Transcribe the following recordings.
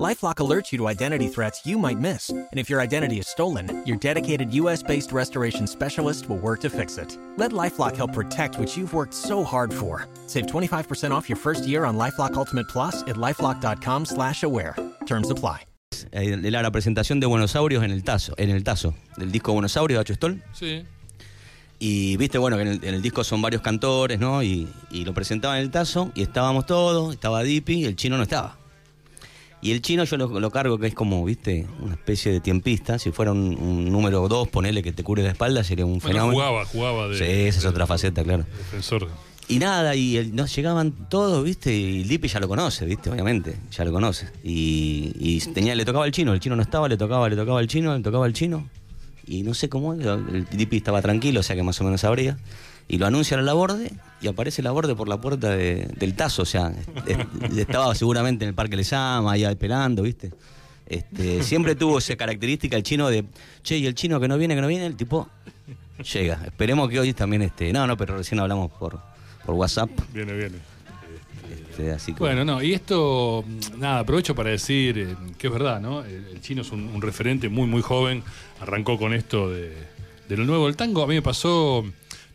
LifeLock alerts you to identity threats you might miss, and if your identity is stolen, your dedicated U.S.-based restoration specialist will work to fix it. Let LifeLock help protect what you've worked so hard for. Save 25% off your first year on LifeLock Ultimate Plus at lifeLock.com/aware. Terms apply. Eh, Era la presentación de Buenosaurios en el Tazo, en el Tazo, del disco Buenosaurios de Hacho Stoll. Sí. Y viste, bueno, que en el, en el disco son varios cantores, ¿no? Y, y lo presentaban en el Tazo, y estábamos todos, estaba Dipi, y el chino no estaba. Y el chino yo lo, lo cargo que es como, viste, una especie de tiempista. Si fuera un, un número 2, ponele que te cubre la espalda, sería un Bueno, fenómeno. jugaba, jugaba de. Sí, esa es de- otra faceta, claro. Defensor. Y nada, y el- nos llegaban todos, ¿viste? Y el Dipi ya lo conoce, ¿viste? Obviamente, ya lo conoce. Y, y tenía, le tocaba al chino, el chino no estaba, le tocaba, le tocaba al chino, le tocaba al chino. Y no sé cómo, el el Dipi estaba tranquilo, o sea que más o menos sabría. Y lo anuncian a la borde y aparece la borde por la puerta de- del tazo, o sea, es- estaba seguramente en el Parque Lesama, ahí pelando, ¿viste? Este, siempre tuvo esa característica el chino de, che, y el chino que no viene, que no viene, el tipo llega. Esperemos que hoy también esté. No, no, pero recién hablamos por, por WhatsApp. Viene, viene. este, así que Bueno, no, y esto, mm, nada, aprovecho para decir eh, que es verdad, ¿no? El, el chino es un, un referente muy, muy joven, arrancó con esto de, de lo nuevo del tango. A mí me pasó,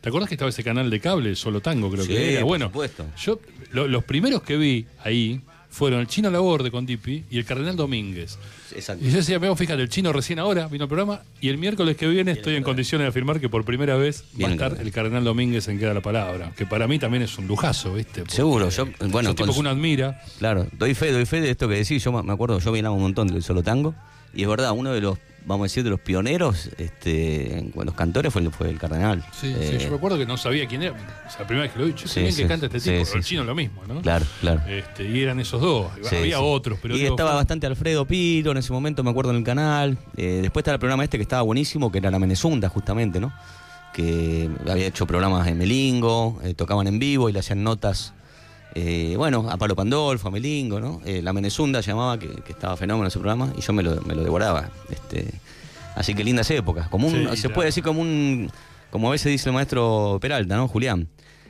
¿te acuerdas que estaba ese canal de cable, Solo Tango, creo Sí, que era? por Bueno, supuesto. yo, lo- los primeros que vi ahí fueron el chino Laborde con Dipi y el Cardenal Domínguez. Exacto. Y yo decía, veo, fíjate, el chino recién ahora vino al programa y el miércoles que viene estoy en condiciones de afirmar que por primera vez va a Bien, estar claro. el Cardenal Domínguez en Queda la Palabra, que para mí también es un lujazo, ¿viste? Porque Seguro, yo- bueno, es un tipo que uno admira. Claro, doy fe, doy fe de esto que decís. Yo me me acuerdo, yo bailaba un montón del solo tango. Y es verdad, uno de los, vamos a decir, de los pioneros, este, los cantores fue, el- fue el cardenal. Sí, Eh, sí, yo me acuerdo que no sabía quién era. O sea, la primera vez que lo vi, yo Sí, bien sí, que canta este tipo, sí, el chino lo mismo, ¿no? Claro, claro. Este, y eran esos dos. Había otros, pero y digo, estaba fue- bastante Alfredo Piro en ese momento, me acuerdo en el canal. Eh, después estaba el programa este que estaba buenísimo, que era La Menezunda, justamente, ¿no? Que había hecho programas en Melingo, eh, tocaban en vivo y le hacían notas. Eh, bueno, a Palo Pandolfo, a Melingo, ¿no? Eh, la Menezunda llamaba, que, que estaba fenómeno ese programa, y yo me lo, me lo devoraba. Este, así que lindas épocas. Como un, Sí, se puede decir como un, como a veces dice el maestro Peralta, ¿no? Julián.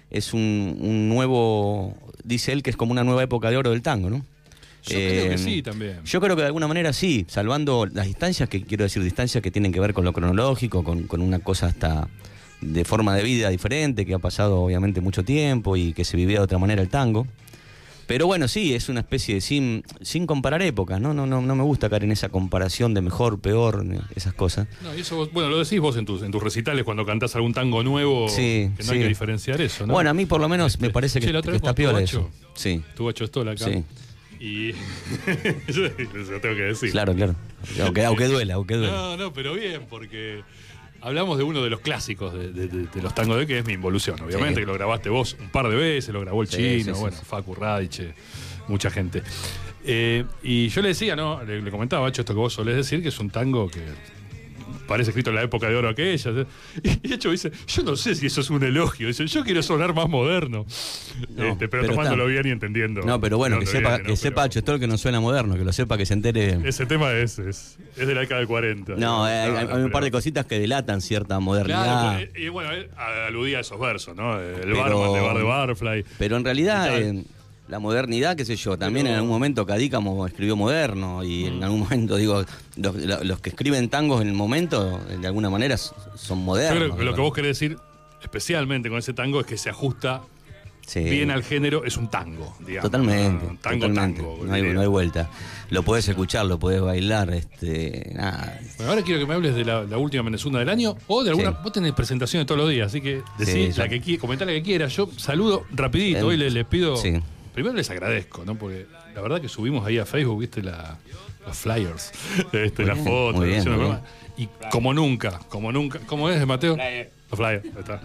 Es un, un nuevo, dice él que es como una nueva época de oro del tango, ¿no? Yo creo que Eh, sí también. Yo creo que de alguna manera sí, salvando las distancias, que quiero decir distancias que tienen que ver con lo cronológico, con, con una cosa hasta de forma de vida diferente, que ha pasado obviamente mucho tiempo y que se vivía de otra manera el tango. Pero bueno, sí, es una especie de sin, sin comparar épocas, ¿no? No, no, no me gusta caer en esa comparación de mejor, peor, esas cosas. No, y eso vos- bueno, lo decís vos en tus, en tus recitales cuando cantás algún tango nuevo, Sí, que no sí. hay que diferenciar eso, ¿no? Bueno, a mí por lo menos me parece que, Che, que está piola eso. Sí, Tuvo hecho esto acá. Sí. Y. yo lo tengo que decir. claro, claro. Aunque, aunque duela, aunque duela. No, no, pero bien, porque hablamos de uno de los clásicos de, de- de- de los tangos de que es mi involución, obviamente, Sí. que lo grabaste vos un par de veces, lo grabó el Sí, chino, sí, bueno. Facu Radiche, mucha gente. Eh, y yo le decía, ¿no? Le, le comentaba, Bacho, esto que vos solés decir, que es un tango que parece escrito en la época de oro aquella. Y de hecho dice, yo no sé si eso es un elogio, dice, yo quiero sonar más moderno. No, Este, pero, pero tomándolo está. bien y entendiendo. No, pero bueno, No, que no sepa, viene, ¿no? que sepa Pero que no suena moderno, que lo sepa, que se entere. Ese tema es, es, es de la década del 40. No, hay, hay- hay un par de cositas que delatan cierta modernidad. Claro, pues, y bueno, él aludía a esos versos, ¿no? El Pero- barman de Bar de Barfly. Pero en realidad, la modernidad, qué sé yo, también Pero- en algún momento Cadícamo escribió moderno y Mm. en algún momento, digo, los, que escriben tangos en el momento, de alguna manera, son Yo modernos. creo que lo que vos querés decir, especialmente con ese tango, es que se ajusta Sí. bien al género, es un tango, digamos. Totalmente, Ah, Tango, totalmente. tango. no, hay, diría. no hay vuelta. Lo podés escuchar, lo podés bailar, este, nada. Bueno, ahora quiero que me hables de la, la última Menezunda del año o de alguna. Sí. Vos tenés presentaciones todos los días, así que decí Sí, la yo- que quieras, comentá la que quieras. Yo saludo rapidito, Eh, hoy les, les pido. Primero les agradezco, ¿no? Porque la verdad que subimos ahí a Facebook, viste, la, los flyers, este, las fotos. Y como nunca, como nunca, ¿cómo es, Mateo? Los flyers, ahí está.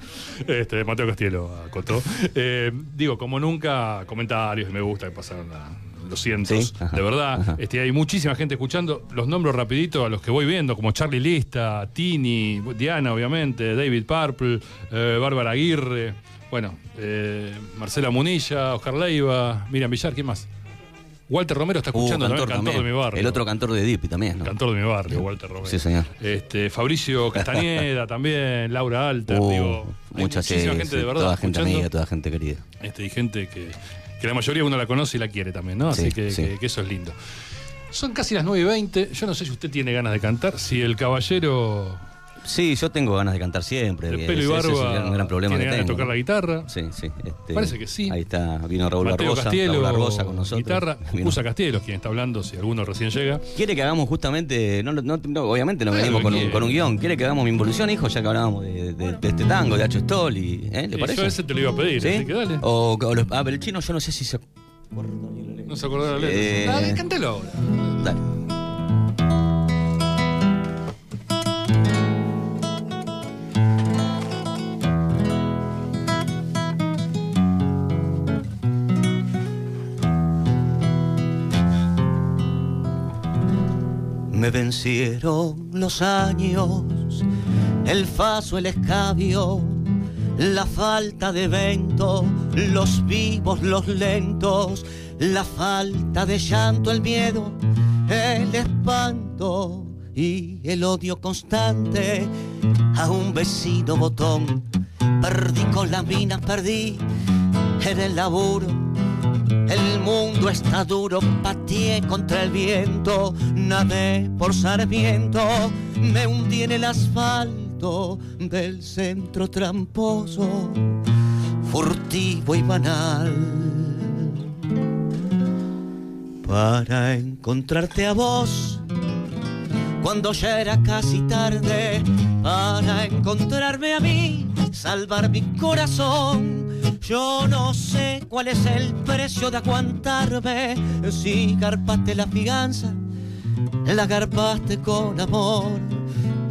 Este, Mateo Castielo acotó. Eh, digo, como nunca, comentarios y me gusta que pasaron la- los cientos, Sí, ajá, de verdad. ajá. Este, hay muchísima gente escuchando. Los nombro rapidito a los que voy viendo, como Charlie Lista, Tini, Diana, obviamente, David Purple, eh, Bárbara Aguirre, bueno, eh, Marcela Munilla, Oscar Leiva, Miriam Villar, ¿quién más? Walter Romero está Uh, escuchando también, cantor también. de mi barrio. El otro cantor de Dipi también, ¿no? Cantor de mi barrio, Walter Romero. Sí, señor. Este, Fabricio Castañeda también, Laura Alter, Uh, digo. hay mucha sí, muchísima gente sí, de verdad. Toda gente escuchando. amiga, toda gente querida. Este, y gente que, que la mayoría uno la conoce y la quiere también, ¿no? Así Sí, que, sí. que- que eso es lindo. Son casi las 9 y 20. Yo no sé si usted tiene ganas de cantar. Si el caballero Sí, yo tengo ganas de cantar siempre. que pelo y barba es un gran problema tiene que ganas de tengo. tocar la guitarra. Sí, sí. este, Parece que sí. Ahí está, vino Raúl Mateo Barbosa. Castielo, Raúl Barbosa con nosotros. guitarra. Vino. Usa Castielo, quien está hablando, si alguno recién llega. Quiere que hagamos justamente, no, no- no, obviamente no venimos con un, quiera. con un guion. Quiere que hagamos mi involución, hijo, ya que hablábamos de, de- de este tango, de Hacho Stoll y, ¿eh? ¿Le parece? yo ese te lo iba a pedir, ¿Sí? así que dale. O, o los- ah, pero el chino yo no sé si se... No se acordó de la Eh, letra. Dale, cántelo ahora. Dale. Me vencieron los años, el faso, el escabio, la falta de vento, los vivos, los lentos, la falta de llanto, el miedo, el espanto y el odio constante a un vecino botón. Perdí con las minas, perdí en el laburo. El mundo está duro, pateé contra el viento, nadé por Sarmiento, me hundí en el asfalto del centro tramposo, furtivo y banal. Para encontrarte a vos, cuando ya era casi tarde, para encontrarme a mí, salvar mi corazón. Yo no sé cuál es el precio de aguantarme, si garpaste la fianza, la garpaste con amor.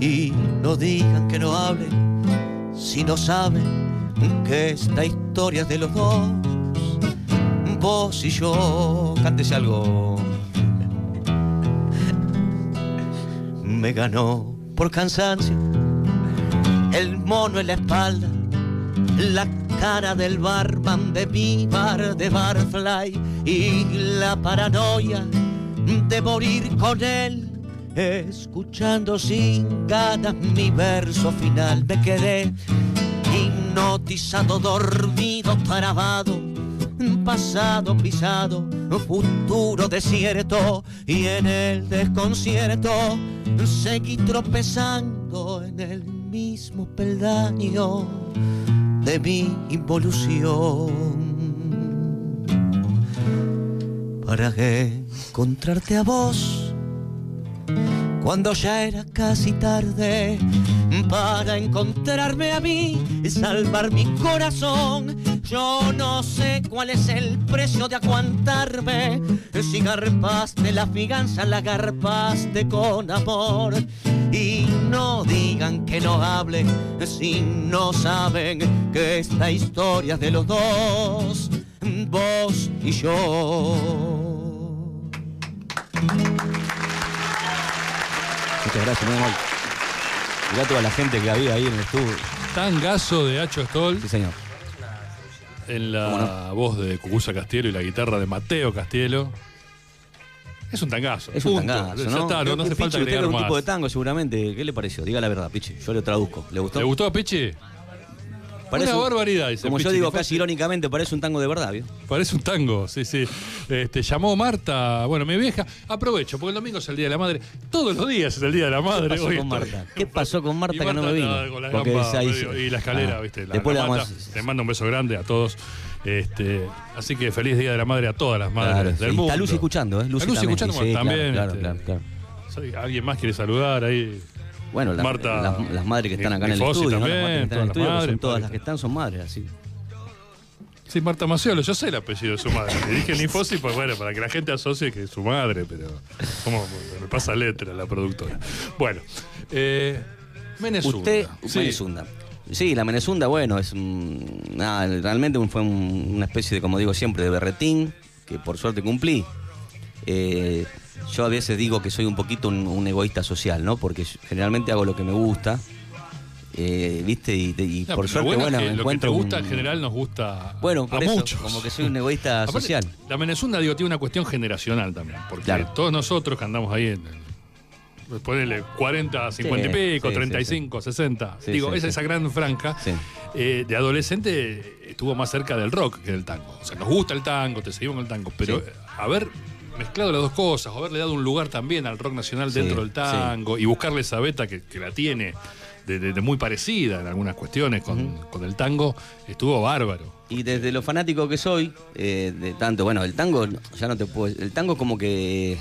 Y no digan que no hablen, si no saben que esta historia es de los dos, vos y yo. Cántese algo. Me ganó por cansancio, el mono en la espalda, la cara del barman de mi bar de Barfly y la paranoia de morir con él. Escuchando sin ganas mi verso final, me quedé hipnotizado, dormido, trabado, pasado pisado, futuro desierto y en el desconcierto seguí tropezando en el mismo peldaño de mi involución para encontrarte a vos cuando ya era casi tarde para encontrarme a mí y salvar mi corazón. Yo no sé cuál es el precio de aguantarme. Si garpaste la figanza, la garpaste con amor. Y no digan que no hablen si no saben que esta historia es de los dos, vos y yo. Muchas gracias, muy amable. Mirá toda la gente que había ahí en el estudio. Tangazo de Hacho Stoll Sí, señor. en la voz de Cucuza Castielo y la guitarra de Mateo Castielo. Es un tangazo. Es un punto. tangazo, Ya ¿no? está, no, no hace falta agregar un más. tipo de tango seguramente. ¿Qué le pareció? Diga la verdad, Pichi. Yo le traduzco. ¿Le gustó? ¿Le gustó a Pichi? Parece Una un- barbaridad, dice Como yo digo casi irónicamente, parece un tango de verdad, ¿vio? Parece un tango, sí, sí. Este, llamó Marta, bueno, mi vieja. Aprovecho, porque el domingo es el Día de la Madre. Todos los días es el Día de la Madre. ¿Qué pasó Hoy con estoy- Marta? ¿Qué pasó con Marta que no me vino? nada, con las Porque ahí- y la escalera, Ah, ¿viste? La, después la vamos Les mando un beso grande a todos. Este, así que feliz Día de la Madre a todas las madres Claro, del sí. mundo. Está Lucy escuchando, ¿eh? Lucy Lucy también. escuchando Sí, también. claro, este, claro, claro. ¿Alguien más quiere saludar ahí? Bueno, las, Marta- las, las madres que están acá en el estudio, ¿no? también, las madres que están en el todas las estudio, que madres, son todas padres. las que están son madres, así. Sí, Marta Maciolo, yo sé el apellido de su madre. Le dije Nifosi, pues bueno, para que la gente asocie que es su madre, pero como me pasa letra la productora. Bueno, eh, Menezunda. Usted, Sí. Menezunda. Sí, la Menezunda, bueno, es un- nada, realmente fue un- una especie de, como digo siempre, de berretín, que por suerte cumplí. Eh, yo a veces digo que soy un poquito un, un egoísta social, ¿no? Porque generalmente hago lo que me gusta eh, ¿viste? Y, y No, por suerte, bueno, bueno, es que lo que te encuentro gusta un- en general nos gusta Bueno, a eso, muchos. como que soy un egoísta Aparte, social. La Menezunda, digo, tiene una cuestión generacional también. Porque Claro. todos nosotros que andamos ahí en. Ponele 40, 50 y Sí, pico, sí, 35, 60. Sí, Digo, sí, esa, sí. esa gran franja. Sí. eh, de adolescente estuvo más cerca del rock que del tango. O sea, nos gusta el tango, te seguimos con el tango. Pero Sí. eh, haber mezclado las dos cosas, haberle dado un lugar también al rock nacional Sí, dentro del sí. tango y buscarle esa beta que, que la tiene. De, de- de muy parecida en algunas cuestiones con, con el tango, estuvo bárbaro. Y desde lo fanático que soy, eh, de tanto, bueno, el tango, ya no te puedo. El tango, como que.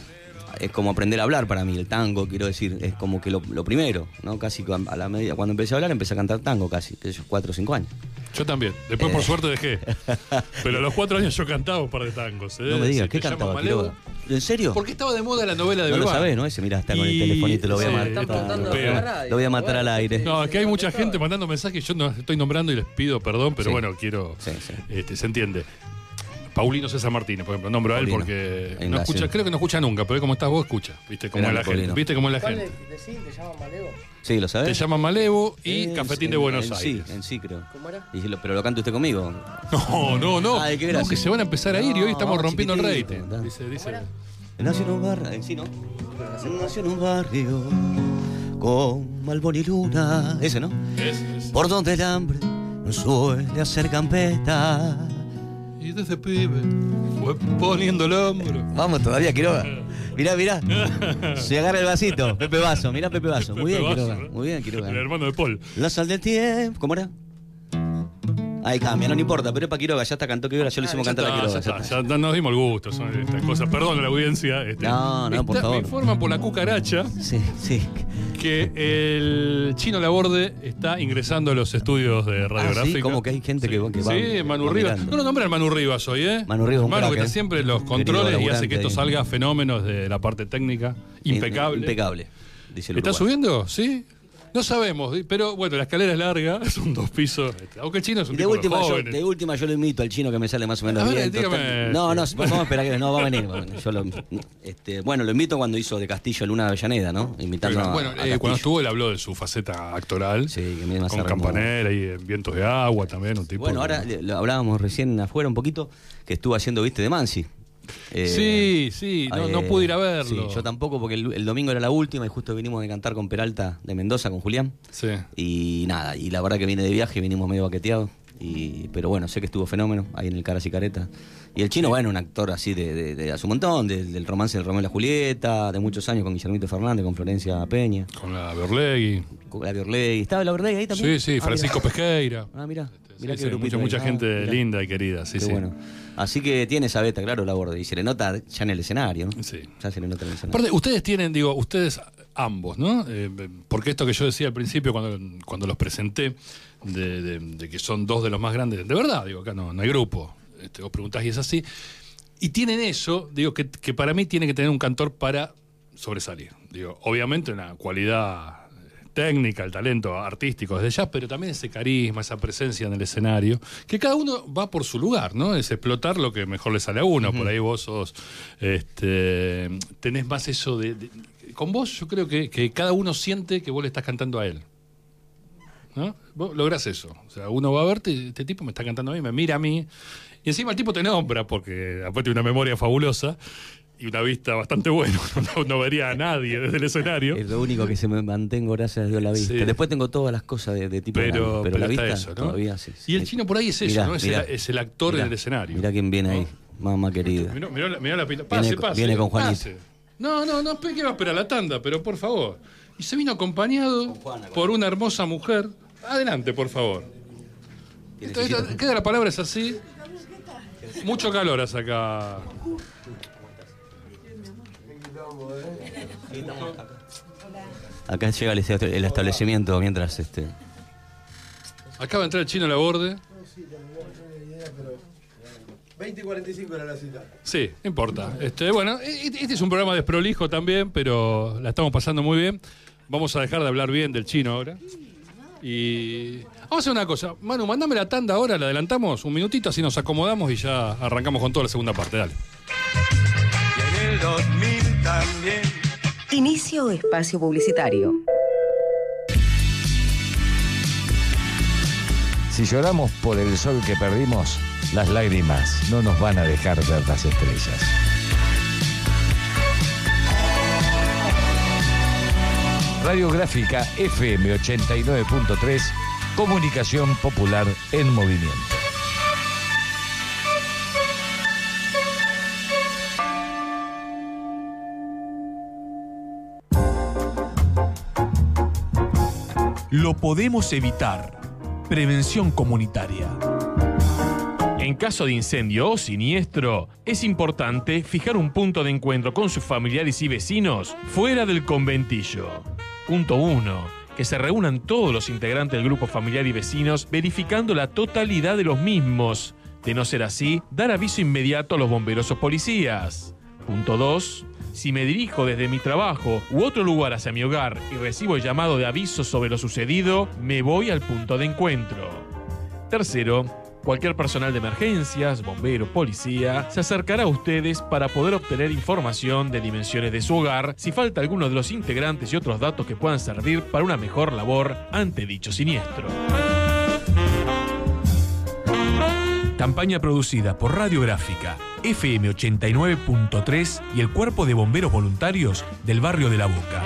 Es como aprender a hablar para mí, el tango, quiero decir, es como que lo, lo primero, ¿no? Casi a la medida, cuando empecé a hablar, empecé a cantar tango casi, que yo, cuatro o cinco años. Yo también. Después, por Eh. suerte, dejé. Pero a los cuatro años yo cantaba un par de tangos. ¿eh? No me digas, ¿qué cantaba? ¿En serio? Porque estaba de moda la novela de No lo sabés, ¿no? Ese, mira, está con el Y- telefonito, lo voy a sí, matar. Lo voy a-. Lo voy matar al aire. No, aquí hay mucha gente mandando mensajes. Yo no estoy nombrando y les pido perdón, pero Sí. bueno, quiero. Sí, sí. Este, se entiende. Paulino César Martínez, por ejemplo, nombro a él Paulino. porque no escucha, creo que no escucha nunca, pero como estás vos, escucha. ¿Viste cómo es Grande la gente? ¿Viste cómo es la ¿Cuál gente? Malevo? Sí, ¿lo sabés? Te llama Malevo y Eh, Cafetín de en- Buenos en Aires. Sí, en sí, creo. ¿Cómo era? Y lo- pero lo canta usted conmigo. No, no, no. Ay, qué no, gracia. que se van a empezar a ir y hoy No, estamos rompiendo el chiquitito, rating. da. Dice, dice. Nació en un barrio, en sí, ¿no? Nació en un barrio con Malbón y Luna. Ese, ¿no? Es- es- Por donde el hambre no suele hacer campeta. Y desde pibe fue poniendo el hombro. Vamos todavía, Quiroga. Mirá, mirá. Se agarra el vasito. Pepe Vaso, mirá Pepe Vaso. Muy bien, Quiroga. Muy bien, Quiroga. El hermano de Paul. La sal del tiempo. ¿Cómo era? Ahí cambia, no, no importa, pero es para Quiroga, ya está cantó Quiroga, ya le hicimos Ya cantar a Quiroga. ya ya está, está. ya no- nos dimos el gusto, son estas cosas. Perdón a la audiencia. este. No, no, por favor. Me informan por la cucaracha Sí, sí. que el chino Laborde está ingresando a los estudios de radiográfica. Ah, sí, como que hay gente que va- que va- Sí, Manu va Rivas. No lo nombran Manu Rivas hoy, ¿eh? Manu Rivas, un Manu crack, que está ¿eh? siempre en los controles y hace que esto salga fenómenos de la parte técnica. Impecable. Impecable, dice el ¿Está subiendo? Sí. No sabemos, pero bueno, la escalera es larga, son dos pisos. este, Aunque el chino es un de tipo última, yo, de última yo lo invito al chino que me sale más o menos A ver, bien. dígame. No, no, vamos a esperar que no va a venir. Yo lo, este, bueno, lo invito cuando hizo de Castillo Luna de Avellaneda, ¿no? Invitando bueno, a eh, cuando estuvo él habló de su faceta actoral. Sí, que me con. Campanera y en Vientos de Agua también, un tipo. Bueno, ahora lo hablábamos recién afuera un poquito, que estuvo haciendo, viste, de Mansi. Eh, Sí, sí, no, no eh, pude ir a verlo. Sí, yo tampoco, porque el, el domingo era la última y justo vinimos de cantar con Peralta de Mendoza, con Julián. Sí. Y nada, y la verdad que vine de viaje, vinimos medio baqueteados. Y, pero bueno, sé que estuvo fenómeno ahí en el Caras y Careta. Y el chino, bueno, un actor así de, de, de hace un montón, del, del romance del Romeo y la Julieta, de muchos años con Guillermito Fernández, con Florencia Peña, Con la Berlegui. con la Orlegui. ¿Estaba la Orlegui ahí también? Sí, sí, Ah, Francisco mirá. Pesqueira. Ah, mira. Mirá sí, mucha, ahí. mucha Ah, gente mirá. linda y querida, sí, Qué sí. bueno. Así que tiene esa beta, claro, la borde. Y se le nota ya en el escenario, ¿no? Sí. Ya se le nota en el escenario. Aparte, ustedes tienen, digo, ustedes ambos, ¿no? Eh, porque esto que yo decía al principio cuando, cuando los presenté, de, de- de que son dos de los más grandes, de verdad, digo, acá no, no hay grupo. Este, vos preguntás y es así. Y tienen eso, digo, que, que para mí tiene que tener un cantor para sobresalir. Digo, obviamente una cualidad técnica, el talento artístico desde ya, pero también ese carisma, esa presencia en el escenario, que cada uno va por su lugar, ¿no? Es explotar lo que mejor le sale a uno. Por ahí vos sos, este, tenés más eso de, de- Con vos yo creo que, que cada uno siente que vos le estás cantando a él. ¿No? Vos lográs eso. O sea, uno va a verte, este tipo me está cantando a mí, me mira a mí, y encima el tipo te nombra, porque aparte tiene una memoria fabulosa y una vista bastante buena. No, no vería a nadie desde el escenario. Es lo único que se me mantengo, gracias a Dios, la vista. Sí. Después tengo todas las cosas de, de tipo Pero, grande, pero, la está vista eso, ¿no? todavía sí. y el chino por ahí es eso, Mirá, ¿no? Es, mirá. el, es el actor Mirá, en el escenario. Mirá quién viene ahí, mamá querida. Mirá, la, la pila. Pase, Viene pase. viene con Juanito. pase. No, no, no, que va a esperar la tanda, pero por favor. Y se vino acompañado por una hermosa mujer. Adelante, por favor. Esto- esto- queda la palabra es así. Mucho calor hace acá. Acá llega el, este- el establecimiento mientras este. Acaba de entrar el chino a la borde. 20 y 45 era la cita. Sí, no importa. Este, bueno, e- este es un programa desprolijo también, pero la estamos pasando muy bien. Vamos a dejar de hablar bien del chino ahora. Y vamos a hacer una cosa. Manu, mandame la tanda ahora, la adelantamos un minutito, así nos acomodamos y ya arrancamos con toda la segunda parte. Dale. Y en el 2000 también. Inicio espacio publicitario. Si lloramos por el sol que perdimos, las lágrimas no nos van a dejar ver las estrellas. Radiográfica FM 89.3, comunicación popular en movimiento. Lo podemos evitar. Prevención comunitaria. En caso de incendio o siniestro, es importante fijar un punto de encuentro con sus familiares y vecinos fuera del conventillo. Punto 1. Que se reúnan todos los integrantes del grupo familiar y vecinos verificando la totalidad de los mismos. De no ser así, dar aviso inmediato a los bomberos o policías. Punto 2. Si me dirijo desde mi trabajo u otro lugar hacia mi hogar y recibo llamado de aviso sobre lo sucedido, me voy al punto de encuentro. Tercero, cualquier personal de emergencias, bombero, policía, se acercará a ustedes para poder obtener información de dimensiones de su hogar si falta alguno de los integrantes y otros datos que puedan servir para una mejor labor ante dicho siniestro. Campaña producida por Radiográfica, FM 89.3 y el Cuerpo de Bomberos Voluntarios del Barrio de la Boca.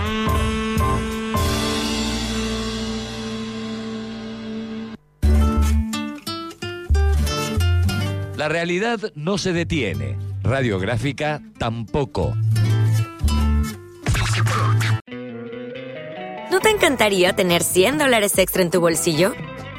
La realidad no se detiene. Radiográfica tampoco. ¿No te encantaría tener 100 dólares extra en tu bolsillo?